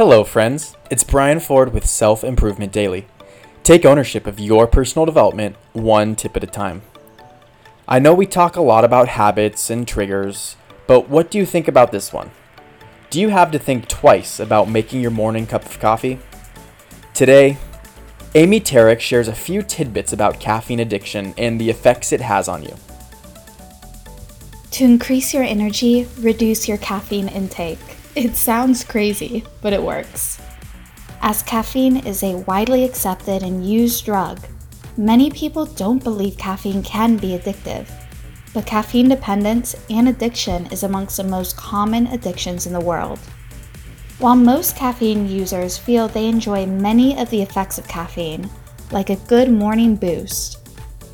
Hello, friends. It's Brian Ford with Self Improvement Daily. Take ownership of your personal development one tip at a time. I know we talk a lot about habits and triggers, but what do you think about this one? Do you have to think twice about making your morning cup of coffee? Today, Aimee Tariq shares a few tidbits about caffeine addiction and the effects it has on you. To increase your energy, reduce your caffeine intake. It sounds crazy, but it works. As caffeine is a widely accepted and used drug, many people don't believe caffeine can be addictive. But caffeine dependence and addiction is amongst the most common addictions in the world. While most caffeine users feel they enjoy many of the effects of caffeine, like a good morning boost,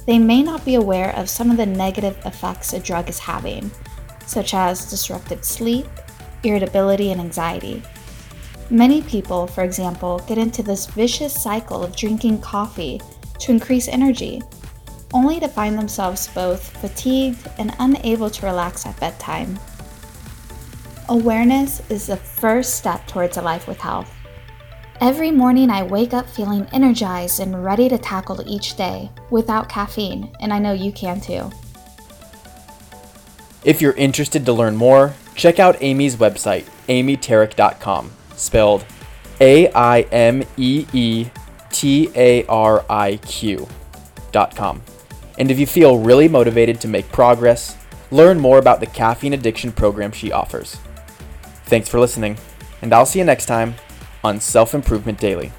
they may not be aware of some of the negative effects a drug is having, such as disrupted sleep, irritability, and anxiety. Many people, for example, get into this vicious cycle of drinking coffee to increase energy, only to find themselves both fatigued and unable to relax at bedtime. Awareness is the first step towards a life with health. Every morning, I wake up feeling energized and ready to tackle each day without caffeine, and I know you can too. If you're interested to learn more, check out Aimee's website, aimeetariq.com, spelled A I M E E T A R I Q.com. And if you feel really motivated to make progress, learn more about the caffeine addiction program she offers. Thanks for listening, and I'll see you next time on Self Improvement Daily.